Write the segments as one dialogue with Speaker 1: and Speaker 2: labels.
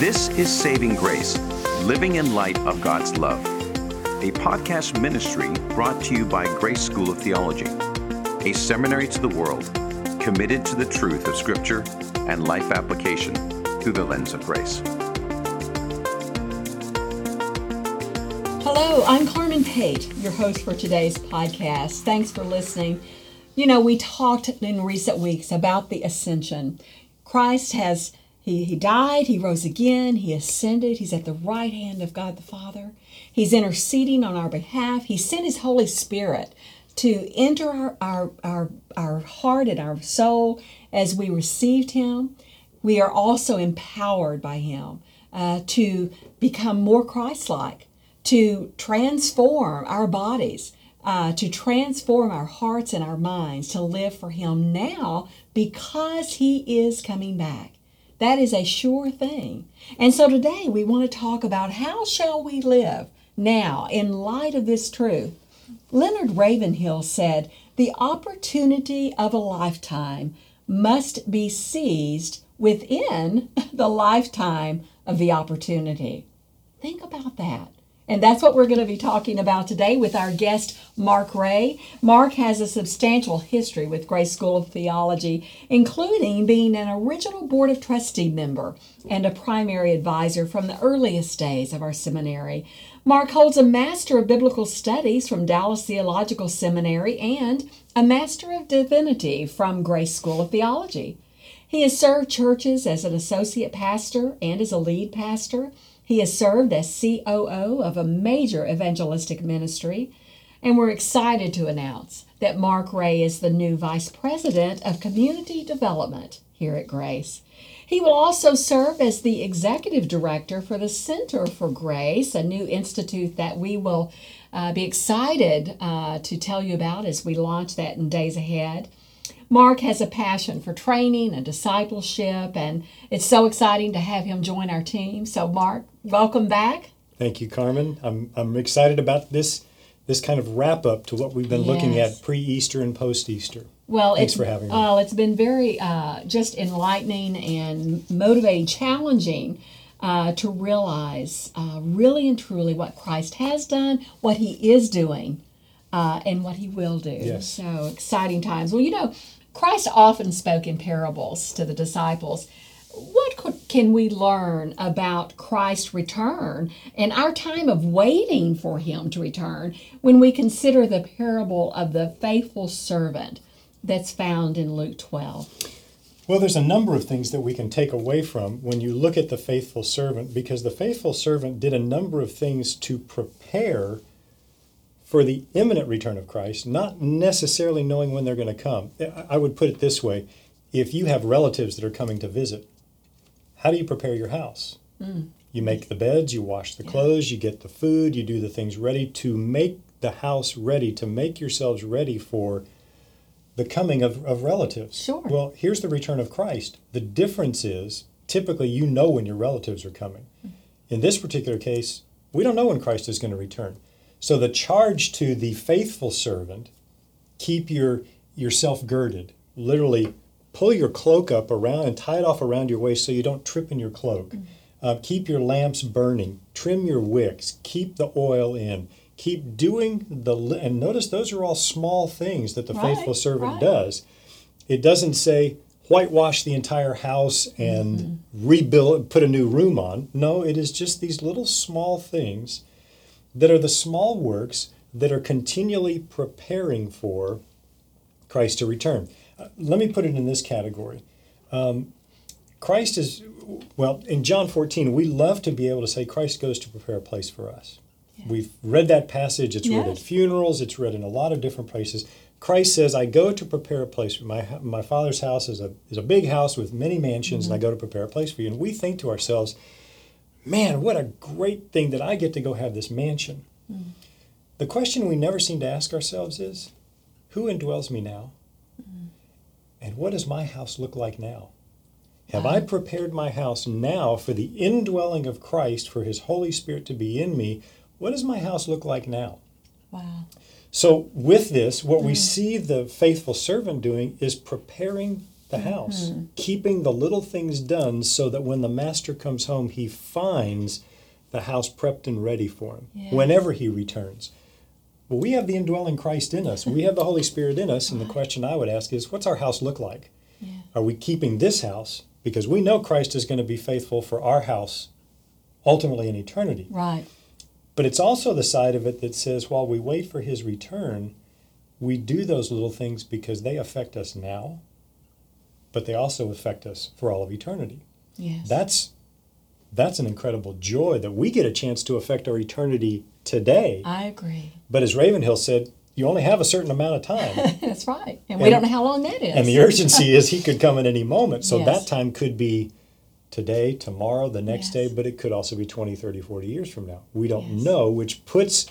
Speaker 1: This is Saving Grace, living in light of God's love, a podcast ministry brought to you by Grace School of Theology, a seminary to the world committed to the truth of Scripture and life application through the lens of grace.
Speaker 2: Hello, I'm Carmen Pate, your host for today's podcast. Thanks for listening. You know, we talked in recent weeks about the ascension. Christ has he, he died, he rose again, he ascended, he's at the right hand of God the Father. He's interceding on our behalf. He sent his Holy Spirit to enter our, our, our, our heart and our soul as we received him. We are also empowered by him uh, to become more Christ like, to transform our bodies. Uh, to transform our hearts and our minds to live for Him now because He is coming back. That is a sure thing. And so today we want to talk about how shall we live now in light of this truth. Leonard Ravenhill said, "The opportunity of a lifetime must be seized within the lifetime of the opportunity." Think about that. And that's what we're going to be talking about today with our guest, Mark Ray. Mark has a substantial history with Grace School of Theology, including being an original Board of Trustee member and a primary advisor from the earliest days of our seminary. Mark holds a Master of Biblical Studies from Dallas Theological Seminary and a Master of Divinity from Grace School of Theology. He has served churches as an associate pastor and as a lead pastor. He has served as COO of a major evangelistic ministry, and we're excited to announce that Mark Ray is the new Vice President of Community Development here at Grace. He will also serve as the Executive Director for the Center for Grace, a new institute that we will uh, be excited uh, to tell you about as we launch that in days ahead. Mark has a passion for training and discipleship, and it's so exciting to have him join our team. So, Mark, welcome back.
Speaker 3: Thank you, Carmen. I'm, I'm excited about this this kind of wrap up to what we've been yes. looking at pre Easter and post Easter.
Speaker 2: Well,
Speaker 3: Thanks
Speaker 2: it's,
Speaker 3: for having me.
Speaker 2: Uh, it's been very uh, just enlightening and motivating, challenging uh, to realize uh, really and truly what Christ has done, what He is doing, uh, and what He will do.
Speaker 3: Yes.
Speaker 2: So exciting times. Well, you know, Christ often spoke in parables to the disciples. What could, can we learn about Christ's return and our time of waiting for him to return when we consider the parable of the faithful servant that's found in Luke 12?
Speaker 3: Well, there's a number of things that we can take away from when you look at the faithful servant because the faithful servant did a number of things to prepare for the imminent return of Christ, not necessarily knowing when they're going to come. I would put it this way if you have relatives that are coming to visit, how do you prepare your house? Mm. You make the beds, you wash the clothes, you get the food, you do the things ready to make the house ready, to make yourselves ready for the coming of, of relatives.
Speaker 2: Sure.
Speaker 3: Well, here's the return of Christ. The difference is typically you know when your relatives are coming. Mm. In this particular case, we don't know when Christ is going to return. So the charge to the faithful servant, keep your yourself girded. Literally, pull your cloak up around and tie it off around your waist so you don't trip in your cloak. Mm-hmm. Uh, keep your lamps burning. Trim your wicks. Keep the oil in. Keep doing the and notice those are all small things that the right, faithful servant right. does. It doesn't say whitewash the entire house and mm-hmm. rebuild, put a new room on. No, it is just these little small things that are the small works that are continually preparing for Christ to return. Uh, let me put it in this category. Um, Christ is, well, in John 14, we love to be able to say Christ goes to prepare a place for us. We've read that passage, it's yes. read at funerals, it's read in a lot of different places. Christ says, I go to prepare a place. For my, my Father's house is a, is a big house with many mansions, mm-hmm. and I go to prepare a place for you. And we think to ourselves, man, what a great thing that I get to go have this mansion. Mm. The question we never seem to ask ourselves is who indwells me now? And what does my house look like now? Have I prepared my house now for the indwelling of Christ, for his Holy Spirit to be in me? What does my house look like now?
Speaker 2: Wow.
Speaker 3: So, with this, what mm. we see the faithful servant doing is preparing the house, keeping the little things done so that when the master comes home, he finds the house prepped and ready for him
Speaker 2: Yes.
Speaker 3: whenever he returns. Well, we have the indwelling Christ in us. We have the Holy Spirit in us. And the question I would ask is what's our house look like?
Speaker 2: Yeah.
Speaker 3: Are we keeping this house? Because we know Christ is going to be faithful for our house ultimately in eternity.
Speaker 2: Right.
Speaker 3: But it's also the side of it that says while we wait for his return, we do those little things because they affect us now, but they also affect us for all of eternity.
Speaker 2: Yes.
Speaker 3: That's that's an incredible joy that we get a chance to affect our eternity today.
Speaker 2: I agree.
Speaker 3: But as Ravenhill said, you only have a certain amount of time.
Speaker 2: That's right. And, we don't know how long that is.
Speaker 3: and the urgency is he could come at any moment. So
Speaker 2: Yes.
Speaker 3: that time could be today, tomorrow, the next day, but it could also be 20, 30, 40 years from now. We don't
Speaker 2: Yes.
Speaker 3: know, which puts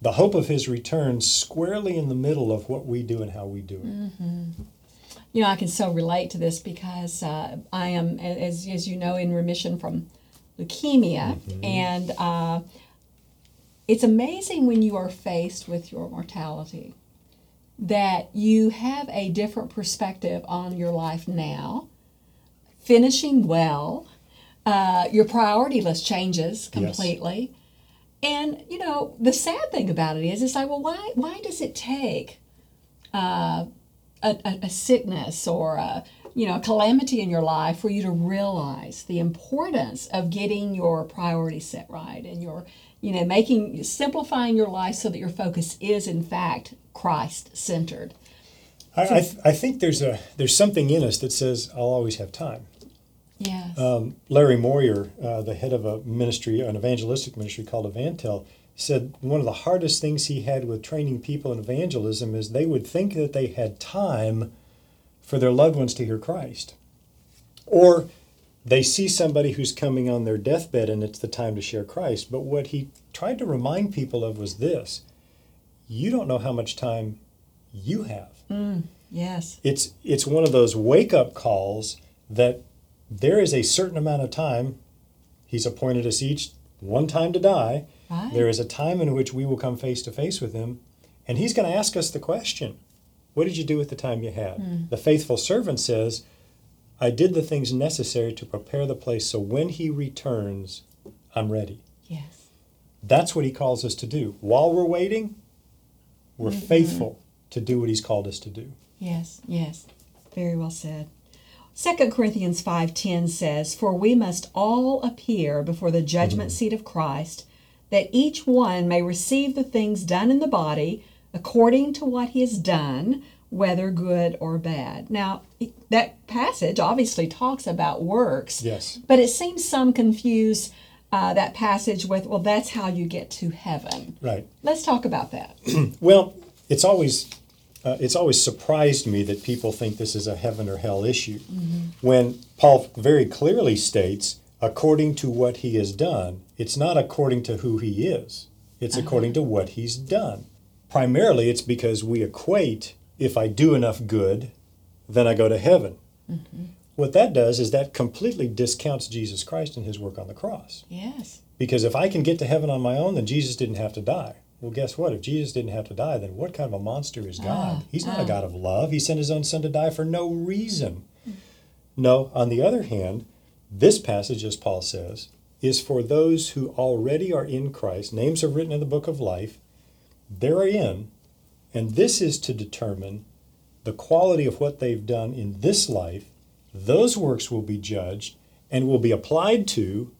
Speaker 3: the hope of his return squarely in the middle of what we do and how we do it.
Speaker 2: Mm-hmm. you know, I can so relate to this because uh, I am, as, as you know, in remission from leukemia. And uh, it's amazing when you are faced with your mortality that you have a different perspective on your life now, finishing well. Uh, your priority list changes completely. And, you know, the sad thing about it is, it's like, well, why, why does it take uh, a, a sickness or a you know a calamity in your life for you to realize the importance of getting your priorities set right and your you know making simplifying your life so that your focus is in fact Christ centered.
Speaker 3: I, I, th- I think there's a there's something in us that says I'll always have time.
Speaker 2: Yes.
Speaker 3: Um, Larry Moyer, uh, the head of a ministry, an evangelistic ministry called EvanTell, said one of the hardest things he had with training people in evangelism is they would think that they had time for their loved ones to hear Christ. Or they see somebody who's coming on their deathbed and it's the time to share Christ. But what he tried to remind people of was this you don't know how much time you have mm,
Speaker 2: yes.
Speaker 3: it's it's one of those wake up calls that there is a certain amount of time he's appointed us each one time to die
Speaker 2: Right.
Speaker 3: there is a time in which we will come face to face with him and he's going to ask us the question what did you do with the time you had? Hmm. The faithful servant says i did the things necessary to prepare the place so when he returns i'm ready.
Speaker 2: Yes.
Speaker 3: that's what he calls us to do. While we're waiting we're faithful to do what he's called us to do.
Speaker 2: Yes, yes. Very well said. 2 Corinthians 5:10 says, "For we must all appear before the judgment mm-hmm. seat of Christ, that each one may receive the things done in the body according to what he has done, whether good or bad." Now, that passage obviously talks about works.
Speaker 3: Yes.
Speaker 2: But it seems some confuse uh, that passage with, well, that's how you get to heaven.
Speaker 3: right
Speaker 2: Let's talk about that.
Speaker 3: Well, it's always uh, it's always surprised me that people think this is a heaven or hell issue, when Paul very clearly states, according to what he has done. It's not according to who he is. It's according to what he's done. Primarily, it's because we equate if I do enough good, then I go to heaven. Mm-hmm. What that does is that completely discounts Jesus Christ and his work on the cross.
Speaker 2: yes.
Speaker 3: Because if I can get to heaven on my own, then Jesus didn't have to die. Well, guess what? If Jesus didn't have to die, then what kind of a monster is ah, God? He's not a ah. God of love. He sent his own son to die for no reason. Hmm. No, on the other hand, this passage, as Paul says, is for those who already are in Christ. Names are written in the book of life. They're in, and this is to determine the quality of what they've done in this life. Those works will be judged and will be applied to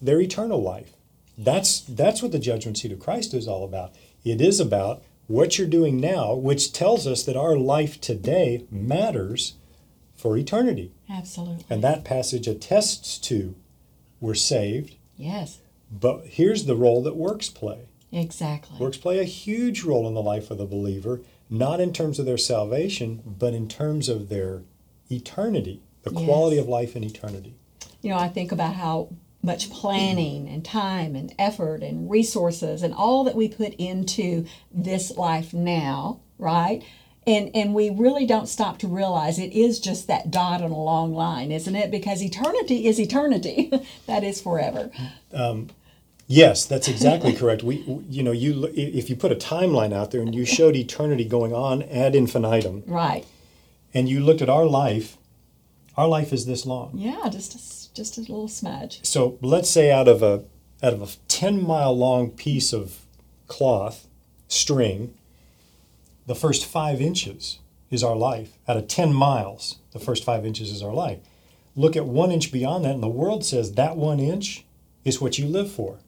Speaker 3: their eternal life. That's that's what the judgment seat of Christ is all about. It is about what you're doing now, which tells us that our life today matters for eternity.
Speaker 2: Absolutely.
Speaker 3: And that passage attests to we're saved,
Speaker 2: yes.
Speaker 3: but here's the role that works play.
Speaker 2: Exactly.
Speaker 3: Works play a huge role in the life of the believer, not in terms of their salvation, but in terms of their eternity, the
Speaker 2: Yes.
Speaker 3: quality of life in eternity.
Speaker 2: You know, I think about how much planning and time and effort and resources and all that we put into this life now, right? And and we really don't stop to realize it is just that dot on a long line, isn't it? Because eternity is eternity. that is forever.
Speaker 3: Um, Yes, that's exactly correct. We, you know, you if you put a timeline out there and you showed eternity going on ad infinitum,
Speaker 2: Right.
Speaker 3: and you looked at our life, our life is this long.
Speaker 2: Yeah, just a, just a little smudge.
Speaker 3: So let's say out of a out of a 10 mile long piece of cloth, string, the first five inches is our life. Out of 10 miles, the first five inches is our life. Look at one inch beyond that, and the world says that one inch is what you live for.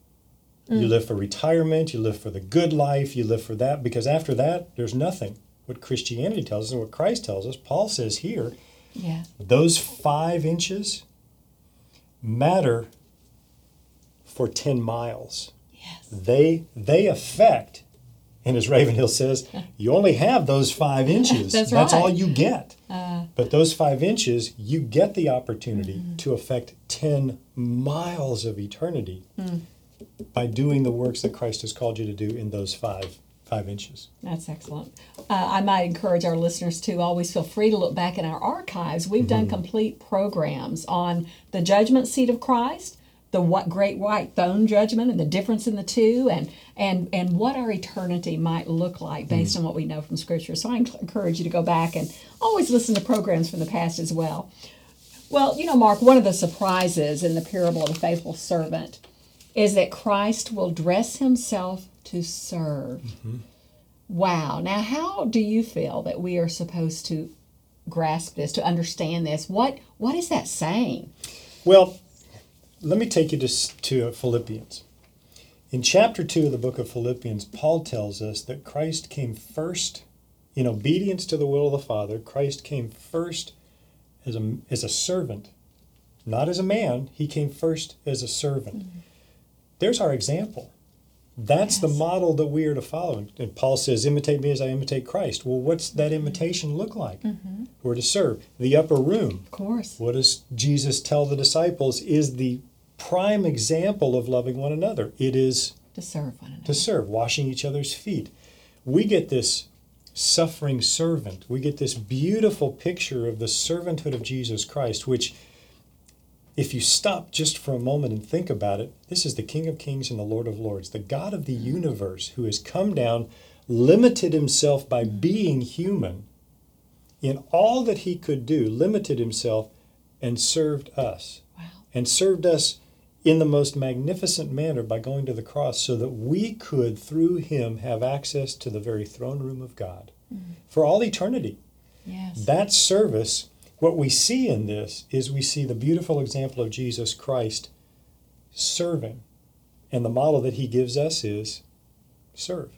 Speaker 3: You live for retirement, you live for the good life, you live for that, because after that, there's nothing. What Christianity tells us and what Christ tells us, Paul says here,
Speaker 2: Yeah.
Speaker 3: those five inches matter for 10 miles.
Speaker 2: Yes.
Speaker 3: They, they affect, and as Ravenhill says, you only have those five inches.
Speaker 2: That's
Speaker 3: That's
Speaker 2: right.
Speaker 3: all you get.
Speaker 2: Uh,
Speaker 3: But those five inches, you get the opportunity
Speaker 2: Mm-hmm.
Speaker 3: to affect 10 miles of eternity
Speaker 2: Mm.
Speaker 3: By doing the works that Christ has called you to do in those five, five inches.
Speaker 2: That's excellent. Uh, I might encourage our listeners to always feel free to look back in our archives. We've done complete programs on the judgment seat of Christ, the what great white throne judgment, and the difference in the two, and and and what our eternity might look like based on what we know from Scripture. So I encourage you to go back and always listen to programs from the past as well. Well, you know, Mark, one of the surprises in the parable of the faithful servant is that Christ will dress himself to serve. Mm-hmm. Wow. Now, how do you feel that we are supposed to grasp this, to understand this? What What is that saying?
Speaker 3: Well, let me take you to, to Philippians. In chapter 2 of the book of Philippians, Paul tells us that Christ came first in obedience to the will of the Father. Christ came first as a, as a servant, not as a man. He came first as a servant. Mm-hmm. There's our example. That's the model that we are to follow. And Paul says, imitate me as I imitate Christ. Well, what's that mm-hmm. imitation look like? Mm-hmm. We're to serve. The upper room,
Speaker 2: Of course.
Speaker 3: what does Jesus tell the disciples is the prime example of loving one another? It is
Speaker 2: To serve one another.
Speaker 3: to serve, washing each other's feet. We get this suffering servant. We get this beautiful picture of the servanthood of Jesus Christ, which, if you stop just for a moment and think about it, this is the King of Kings and the Lord of Lords, the God of the mm. universe who has come down, limited himself by being human in all that he could do, limited himself and served us
Speaker 2: Wow.
Speaker 3: and served us in the most magnificent manner by going to the cross so that we could, through him, have access to the very throne room of God mm. for all eternity.
Speaker 2: Yes.
Speaker 3: That service, what we see in this is we see the beautiful example of Jesus Christ serving. And the model that he gives us is serve.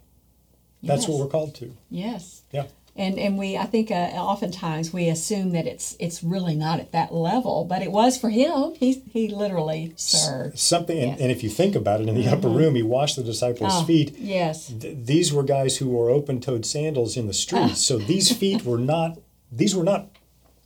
Speaker 3: That's what we're called to.
Speaker 2: Yes.
Speaker 3: Yeah.
Speaker 2: And and we I think uh, oftentimes we assume that it's it's really not at that level, but it was for him. He he literally served.
Speaker 3: Something, and,
Speaker 2: Yes. Mm-hmm.
Speaker 3: and if you think about it, in the upper room, he washed the disciples'
Speaker 2: Oh,
Speaker 3: feet.
Speaker 2: Yes.
Speaker 3: Th- these were guys who wore open-toed sandals in the streets. so these feet were not these were not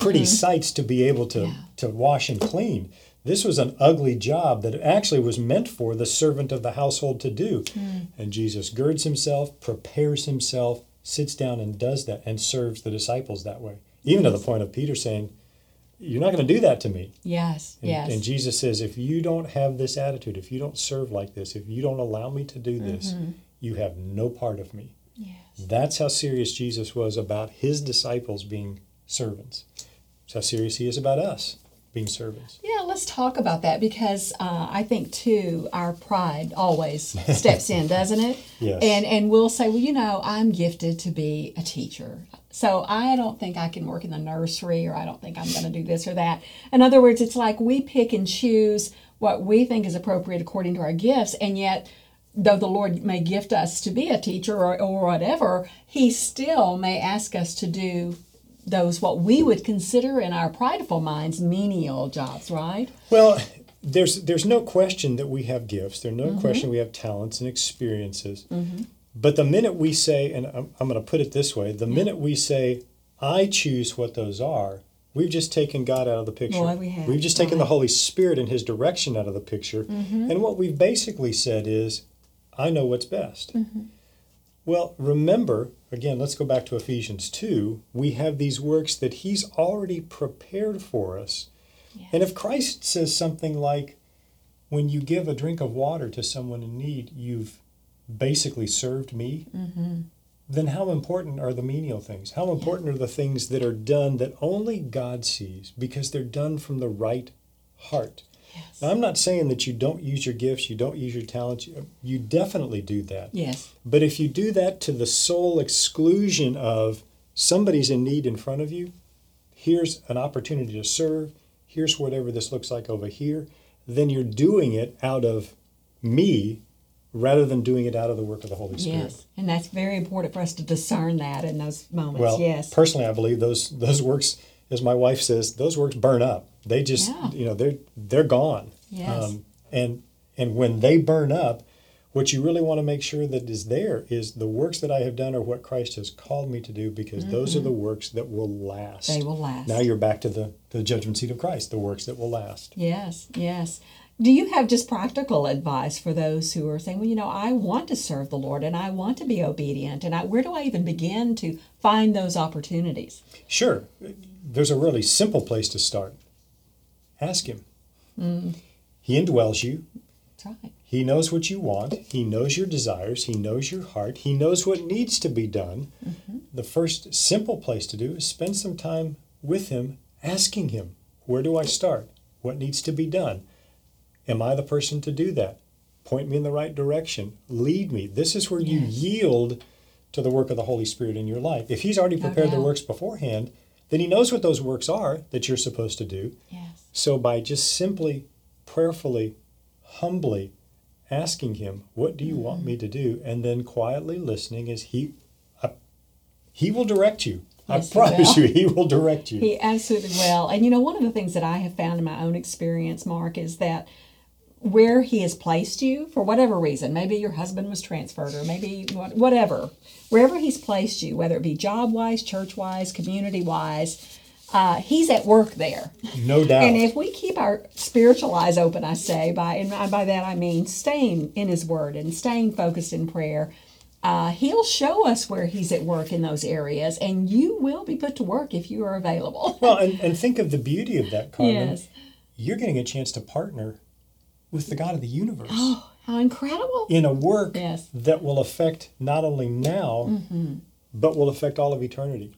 Speaker 3: pretty mm-hmm. sights to be able to
Speaker 2: Yeah.
Speaker 3: to wash and clean. This was an ugly job that actually was meant for the servant of the household to do. Hmm. And Jesus girds himself, prepares himself, sits down and does that and serves the disciples that way. Even to the point of Peter saying, "You're not going to do that to me."
Speaker 2: Yes.
Speaker 3: And,
Speaker 2: yes.
Speaker 3: and Jesus says, if you don't have this attitude, if you don't serve like this, if you don't allow me to do this, mm-hmm. you have no part of me.
Speaker 2: yes.
Speaker 3: That's how serious Jesus was about his disciples being servants. How serious he is about us being servants.
Speaker 2: Yeah, let's talk about that because uh, I think too our pride always steps in, doesn't it?
Speaker 3: Yes.
Speaker 2: And and we'll say, well, you know, I'm gifted to be a teacher, so I don't think I can work in the nursery, or I don't think I'm going to do this or that. In other words, it's like we pick and choose what we think is appropriate according to our gifts, and yet. Though the Lord may gift us to be a teacher or, or whatever, He still may ask us to do those what we would consider in our prideful minds menial jobs, right?
Speaker 3: Well, there's there's no question that we have gifts. There's no mm-hmm. question we have talents and experiences. Mm-hmm. But the minute we say, and I'm, I'm going to put it this way, the minute we say, I choose what those are, we've just taken God out of the picture.
Speaker 2: Boy, we have,
Speaker 3: We've just taken the. Holy Spirit and His direction out of the picture. Mm-hmm. And what we've basically said is, I know what's best. Well, remember, again, let's go back to Ephesians 2. We have these works that He's already prepared for us. And if Christ says something like, when you give a drink of water to someone in need, you've basically served me, mm-hmm. then how important are the menial things? How important are the things that are done that only God sees because they're done from the right heart?
Speaker 2: Yes.
Speaker 3: Now, I'm not saying that you don't use your gifts, you don't use your talents. You, you definitely do that.
Speaker 2: Yes.
Speaker 3: But if you do that to the sole exclusion of somebody's in need in front of you, here's an opportunity to serve, here's whatever this looks like over here, then you're doing it out of me rather than doing it out of the work of the Holy Spirit.
Speaker 2: Yes. And that's very important for us to discern that in those moments.
Speaker 3: Well,
Speaker 2: yes.
Speaker 3: personally, I believe those those works, as my wife says, those works burn up. They just,
Speaker 2: Yeah.
Speaker 3: you know, they're they're gone. Um, and and when they burn up, what you really want to make sure that is there is the works that I have done are what Christ has called me to do, because those are the works that will last.
Speaker 2: Mm-hmm. They will last.
Speaker 3: Now you're back to the the judgment seat of Christ, the works that will last.
Speaker 2: Yes, yes. Do you have just practical advice for those who are saying, well, you know, I want to serve the Lord and I want to be obedient, and I, where do I even begin to find those opportunities?
Speaker 3: Sure, there's a really simple place to start. Ask Him.
Speaker 2: Mm.
Speaker 3: He indwells you.
Speaker 2: That's right.
Speaker 3: He knows what you want. He knows your desires. He knows your heart. He knows what needs to be done. The first simple place to do is spend some time with Him, asking Him, Where do I start? What needs to be done? Am I the person to do that? Point me in the right direction. Lead me. This is where you yield to the work of the Holy Spirit in your life. If He's already
Speaker 2: No
Speaker 3: prepared the works beforehand, then He knows what those works are that you're supposed to do.
Speaker 2: Yes.
Speaker 3: So by just simply, prayerfully, humbly asking Him, "What do you want mm-hmm. me to do?" and then quietly listening, as He, I, He will direct you.
Speaker 2: Yes,
Speaker 3: I promise
Speaker 2: will.
Speaker 3: you, He will direct you.
Speaker 2: He absolutely will. And you know, one of the things that I have found in my own experience, Mark, is that where he has placed you, for whatever reason, maybe your husband was transferred or maybe whatever, wherever he's placed you, whether it be job wise, church wise, community wise, uh, he's at work there.
Speaker 3: no doubt.
Speaker 2: And if we keep our spiritual eyes open, I say, by and by that I mean staying in His Word and staying focused in prayer, uh, He'll show us where He's at work in those areas, and you will be put to work if you are available.
Speaker 3: well, and, and think of the beauty of that, Carmen.
Speaker 2: yes.
Speaker 3: You're getting a chance to partner with the God of the universe
Speaker 2: Oh, how incredible!
Speaker 3: in a work
Speaker 2: Yes.
Speaker 3: that will affect not only now, but will affect all of eternity.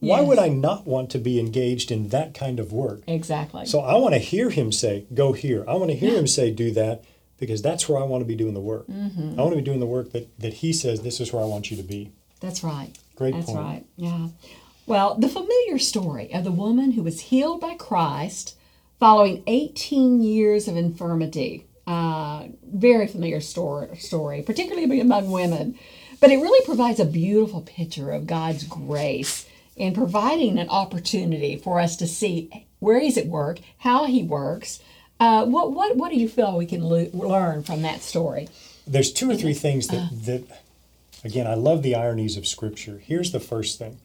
Speaker 3: Why would I not want to be engaged in that kind of work?
Speaker 2: Exactly.
Speaker 3: So I want to hear him say, go here. I want to hear him say, do that, because that's where I want to be doing the work.
Speaker 2: Mm-hmm.
Speaker 3: I want to be doing the work that, that he says, this is where I want you to be.
Speaker 2: That's right.
Speaker 3: Great
Speaker 2: That's
Speaker 3: point.
Speaker 2: right. Yeah. Well, the familiar story of the woman who was healed by Christ following 18 years of infirmity. Uh, very familiar story, particularly among women. But it really provides a beautiful picture of God's grace in providing an opportunity for us to see where He's at work, how He works. Uh, what, what, what do you feel we can le- learn from that story?
Speaker 3: There's two or three things that,
Speaker 2: Uh.
Speaker 3: that, again, I love the ironies of Scripture. Here's the first thing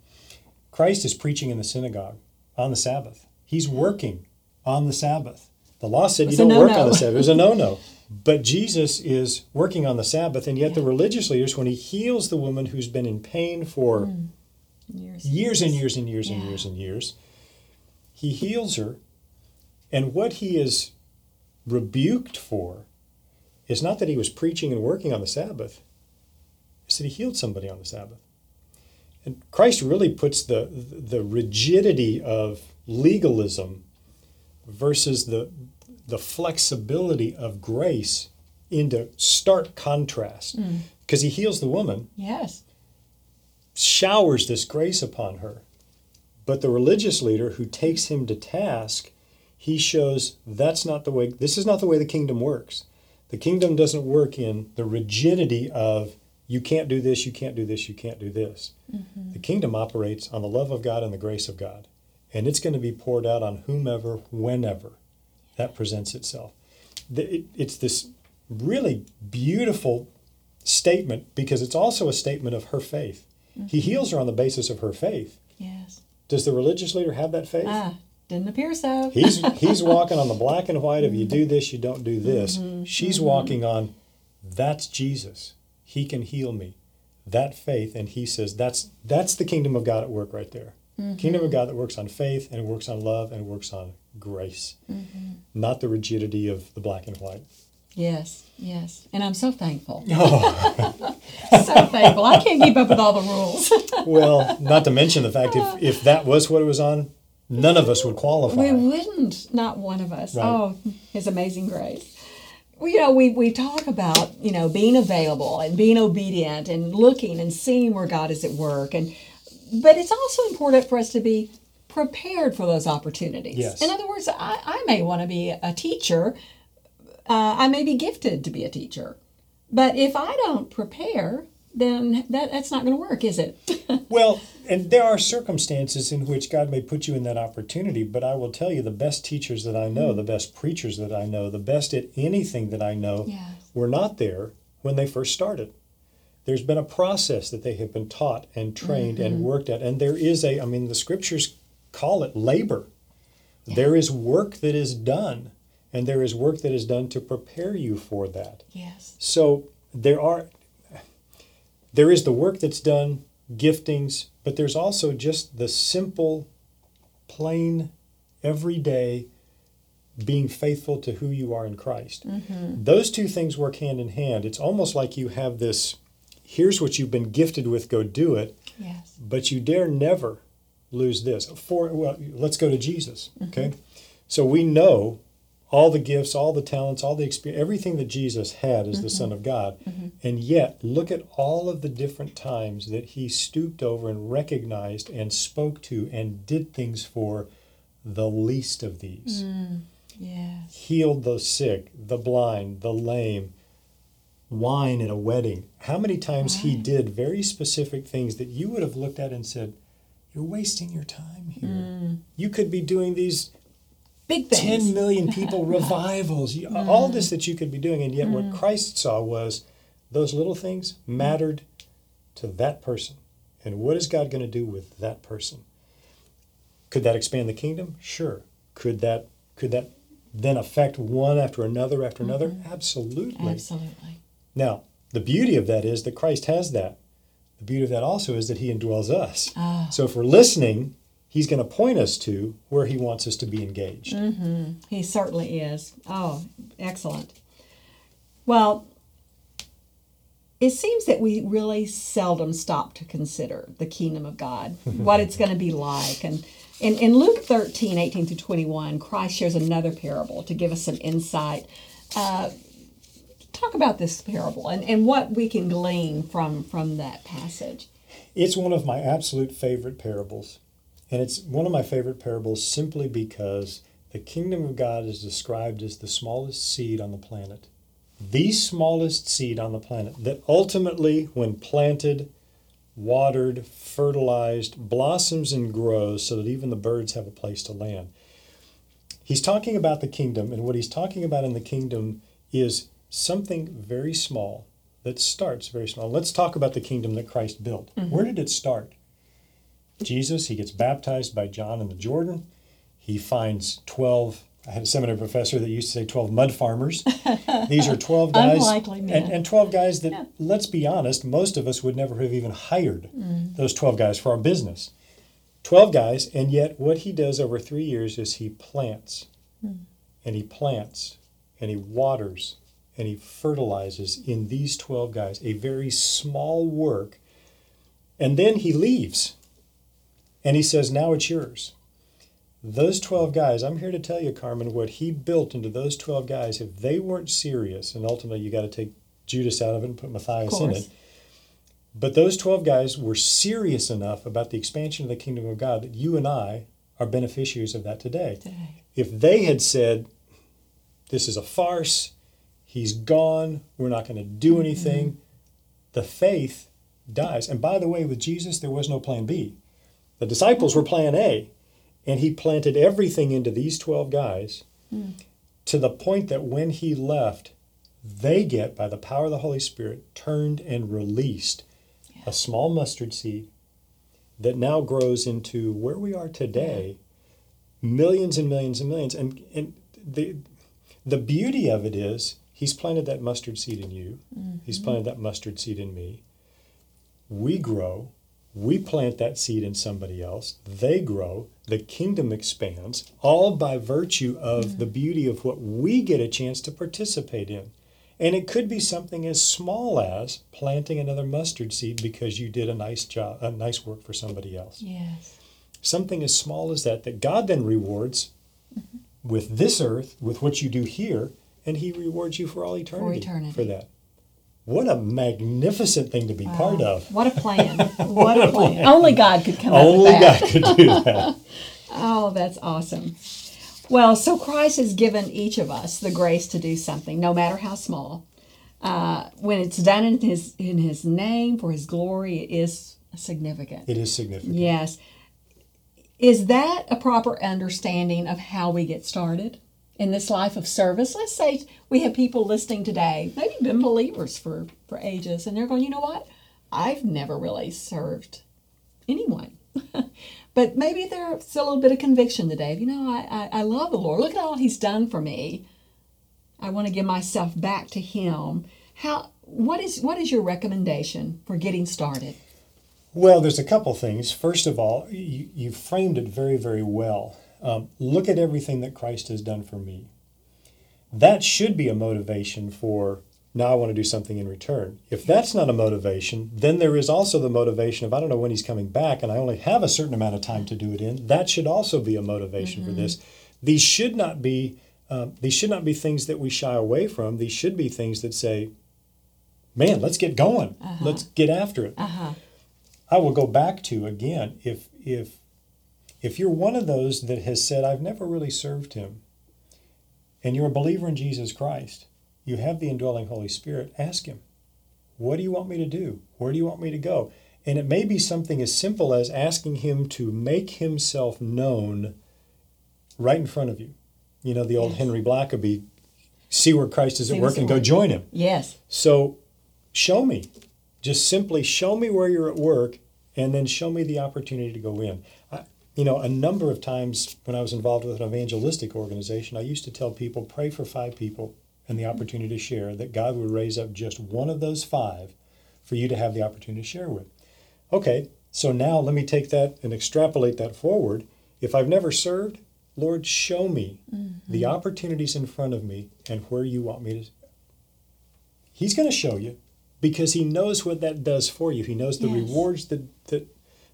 Speaker 3: Christ is preaching in the synagogue on the Sabbath, he's working on the Sabbath. The law said you don't work on the Sabbath. It was a no no. But Jesus is working on the Sabbath, and yet the religious leaders, when he heals the woman who's been in pain for
Speaker 2: Years.
Speaker 3: years and years and years and
Speaker 2: Yeah.
Speaker 3: years and years. He heals her, and what he is rebuked for is not that he was preaching and working on the Sabbath, it's that he healed somebody on the Sabbath. And Christ really puts the, the rigidity of legalism versus the, the flexibility of grace into stark contrast. Hmm. Because he heals the woman,
Speaker 2: Yes.
Speaker 3: showers this grace upon her. But the religious leader who takes him to task, he shows that's not the way, this is not the way the kingdom works. The kingdom doesn't work in the rigidity of you can't do this, you can't do this, you can't do this. Mm-hmm. The kingdom operates on the love of God and the grace of God. And it's going to be poured out on whomever, whenever that presents itself. It's this really beautiful statement because it's also a statement of her faith. He mm-hmm. heals her on the basis of her faith.
Speaker 2: Yes.
Speaker 3: Does the religious leader have that faith?
Speaker 2: Ah, didn't appear so.
Speaker 3: He's he's walking on the black and white of you mm-hmm. do this, you don't do this. Mm-hmm. She's walking on that's Jesus. He can heal me. That faith, and he says that's that's the kingdom of God at work right there. Mm-hmm. Kingdom of God that works on faith and works on love and works on grace, mm-hmm. not the rigidity of the black and white.
Speaker 2: Yes, yes. And I'm so thankful. Oh. so thankful. I can't keep up with all the rules.
Speaker 3: well, not to mention the fact if, if that was what it was on, none of us would qualify.
Speaker 2: We wouldn't, not one of us.
Speaker 3: Right.
Speaker 2: Oh, His amazing grace. Well, you know, we, we talk about, you know, being available and being obedient and looking and seeing where God is at work. And but it's also important for us to be prepared for those opportunities.
Speaker 3: Yes.
Speaker 2: In other words, I, I may want to be a teacher. Uh, I may be gifted to be a teacher. But if I don't prepare, then that, that's not going to work, is it?
Speaker 3: Well, and there are circumstances in which God may put you in that opportunity, but I will tell you the best teachers that I know, the best preachers that I know, the best at anything that I know
Speaker 2: Yes.
Speaker 3: were not there when they first started. There's been a process that they have been taught and trained and mm-hmm. worked at, and there is a, I mean, the scriptures call it labor. There is work that is done, and there is work that is done to prepare you for that.
Speaker 2: yes.
Speaker 3: So there are there is the work that's done, giftings, but there's also just the simple, plain, everyday being faithful to who you are in Christ. Mm-hmm. Those two things work hand in hand. It's almost like you have this here's what you've been gifted with, go do it,
Speaker 2: Yes.
Speaker 3: but you dare never lose this. For well, let's go to Jesus. Mm-hmm. Okay, so we know all the gifts, all the talents, all the experience, everything that Jesus had as the mm-hmm. Son of God, mm-hmm. and yet look at all of the different times that he stooped over and recognized and spoke to and did things for the least of these.
Speaker 2: Mm, yes.
Speaker 3: Healed the sick, the blind, the lame. Wine at a wedding. How many times he did very specific things that you would have looked at and said, You're wasting your time here. Mm. You could be doing these
Speaker 2: Big things.
Speaker 3: 10 million people revivals, you- mm. all this that you could be doing. And yet, what mm. Christ saw was those little things mattered to that person. And what is God going to do with that person? Could that expand the kingdom? Sure. Could that could that then affect one after another after another? Mm-hmm. Absolutely.
Speaker 2: Absolutely.
Speaker 3: Now, the beauty of that is that Christ has that. The beauty of that also is that he indwells us.
Speaker 2: Ah.
Speaker 3: So if we're listening, he's going to point us to where he wants us to be engaged. Mm-hmm.
Speaker 2: He certainly is. Oh, excellent. Well, it seems that we really seldom stop to consider the kingdom of God, what it's going to be like. And in, in Luke 13, 18 through 21, Christ shares another parable to give us some insight. Uh, talk about this parable and, and what we can glean from, from that passage.
Speaker 3: It's one of my absolute favorite parables. And it's one of my favorite parables simply because the kingdom of God is described as the smallest seed on the planet. The smallest seed on the planet that ultimately, when planted, watered, fertilized, blossoms and grows so that even the birds have a place to land. He's talking about the kingdom, and what he's talking about in the kingdom is something very small that starts very small. Let's talk about the kingdom that Christ built. Mm-hmm. Where did it start? Jesus, he gets baptized by John in the Jordan. He finds 12, I had a seminary professor that used to say 12 mud farmers. These are 12 guys.
Speaker 2: Unlikely
Speaker 3: and, and 12 guys that, let's be honest, most of us would never have even hired mm. those 12 guys for our business. 12 guys, and yet what he does over three years is he plants mm. and he plants and he waters and he fertilizes in these 12 guys a very small work. And then he leaves and he says, Now it's yours. Those 12 guys, I'm here to tell you, Carmen, what he built into those 12 guys, if they weren't serious, and ultimately you got to take Judas out of it and put Matthias in it. But those 12 guys were serious enough about the expansion of the kingdom of God that you and I are beneficiaries of that today.
Speaker 2: Today.
Speaker 3: If they had said, This is a farce, he's gone, we're not going to do mm-hmm. anything, the faith dies. And by the way, with Jesus, there was no plan B. The disciples were plan A, and he planted everything into these 12 guys mm. to the point that when he left, they get, by the power of the Holy Spirit, turned and released a small mustard seed that now grows into where we are today millions and millions and millions. And, and the, the beauty of it is, he's planted that mustard seed in you, he's planted that mustard seed in me. We grow, we plant that seed in somebody else, they grow, the kingdom expands, all by virtue of the beauty of what we get a chance to participate in. And it could be something as small as planting another mustard seed because you did a nice job, a nice work for somebody else.
Speaker 2: Yes.
Speaker 3: Something as small as that that God then rewards
Speaker 2: Mm-hmm.
Speaker 3: with this earth, with what you do here, and He rewards you for all eternity for,
Speaker 2: eternity.
Speaker 3: that. What a magnificent thing to be part of.
Speaker 2: What a plan. What a plan. Only God could come up
Speaker 3: Only
Speaker 2: with that.
Speaker 3: God could do that.
Speaker 2: Oh, that's awesome. Well, so Christ has given each of us the grace to do something, no matter how small. Uh, when it's done in His in His name for His glory, it is significant.
Speaker 3: It is significant.
Speaker 2: Yes. Is that a proper understanding of how we get started in this life of service? Let's say we have people listening today, maybe been believers for, for ages, and they're going, you know what? I've never really served anyone. but maybe there's a little bit of conviction today. You know, I, I, I love the Lord. Look at all He's done for me. I want to give myself back to Him. How? What is what is your recommendation for getting started?
Speaker 3: Well, there's a couple things. First of all, you, you framed it very, very well. Um, look at everything that Christ has done for me. That should be a motivation for now I want to do something in return. If that's not a motivation, then there is also the motivation of I don't know when he's coming back and I only have a certain amount of time to do it in. That should also be a motivation for this. These should not be um, these should not be things that we shy away from. These should be things that say, "Man, let's get going. Let's get after it."
Speaker 2: Uh-huh.
Speaker 3: I will go back to again if if if you're one of those that has said I've never really served him and you're a believer in Jesus Christ, you have the indwelling Holy Spirit, ask him, what do you want me to do? Where do you want me to go? And it may be something as simple as asking him to make himself known right in front of you. You know, the old
Speaker 2: Yes.
Speaker 3: Henry Blackaby, see where Christ is at work and go join him.
Speaker 2: Yes.
Speaker 3: So show me. Just simply show me where you're at work and then show me the opportunity to go in. I, you know, a number of times when I was involved with an evangelistic organization, I used to tell people pray for five people and the opportunity to share, that God would raise up just one of those five for you to have the opportunity to share with. Okay, so now let me take that and extrapolate that forward. If I've never served, Lord, show me mm-hmm. the opportunities in front of me and where you want me to He's going to show you because he knows what that does for you. He knows the
Speaker 2: Yes.
Speaker 3: rewards that, that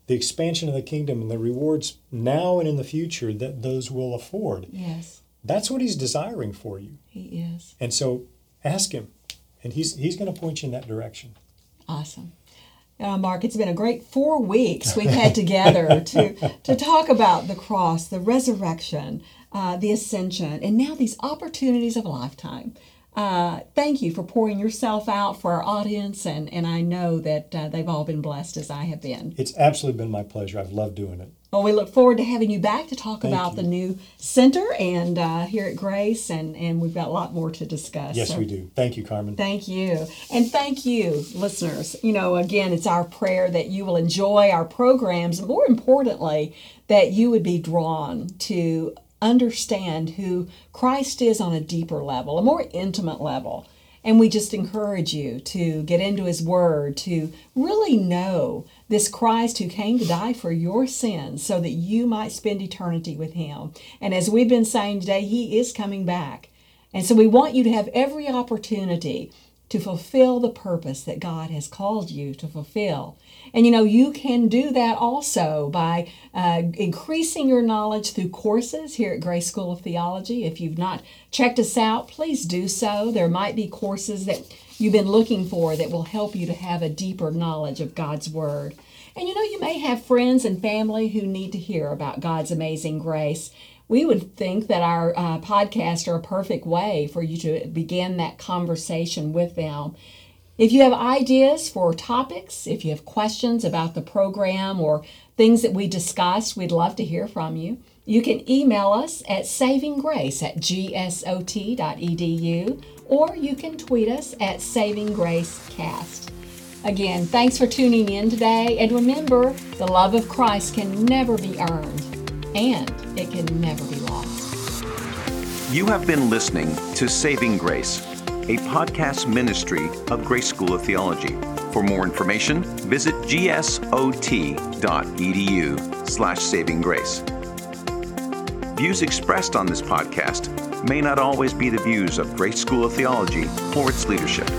Speaker 3: the expansion of the kingdom and the rewards now and in the future that those will afford.
Speaker 2: Yes.
Speaker 3: That's what he's desiring for you.
Speaker 2: He is.
Speaker 3: And so ask him and he's he's going to point you in that direction.
Speaker 2: Awesome. Uh, Mark, it's been a great four weeks we've had together to, to talk about the cross, the resurrection, uh, the ascension, and now these opportunities of a lifetime. Uh, thank you for pouring yourself out for our audience, and, and I know that uh, they've all been blessed as I have been.
Speaker 3: It's absolutely been my pleasure. I've loved doing it.
Speaker 2: Well, we look forward to having you back to talk
Speaker 3: Thank
Speaker 2: about
Speaker 3: you.
Speaker 2: the new center and uh, here at Grace, and, and we've got a lot more to discuss.
Speaker 3: Yes,
Speaker 2: So
Speaker 3: we do. Thank you, Carmen.
Speaker 2: Thank you. And thank you, listeners. You know, again, it's our prayer that you will enjoy our programs, and more importantly, that you would be drawn to understand who Christ is on a deeper level, a more intimate level. And we just encourage you to get into His Word, to really know this Christ who came to die for your sins so that you might spend eternity with Him. And as we've been saying today, He is coming back. And so we want you to have every opportunity to fulfill the purpose that God has called you to fulfill. And you know, you can do that also by uh, increasing your knowledge through courses here at Grace School of Theology. If you've not checked us out, please do so. There might be courses that you've been looking for that will help you to have a deeper knowledge of God's Word. And you know, you may have friends and family who need to hear about God's amazing grace. We would think that our uh, podcasts are a perfect way for you to begin that conversation with them. If you have ideas for topics, if you have questions about the program or things that we discussed, we'd love to hear from you. You can email us at savinggrace at gsot.edu or you can tweet us at savinggracecast. Again, thanks for tuning in today, and remember the love of Christ can never be earned and it can never be lost.
Speaker 1: You have been listening to Saving Grace, a podcast ministry of Grace School of Theology. For more information, visit gsot.edu slash saving grace. views expressed on this podcast may not always be the views of Grace School of Theology or its leadership.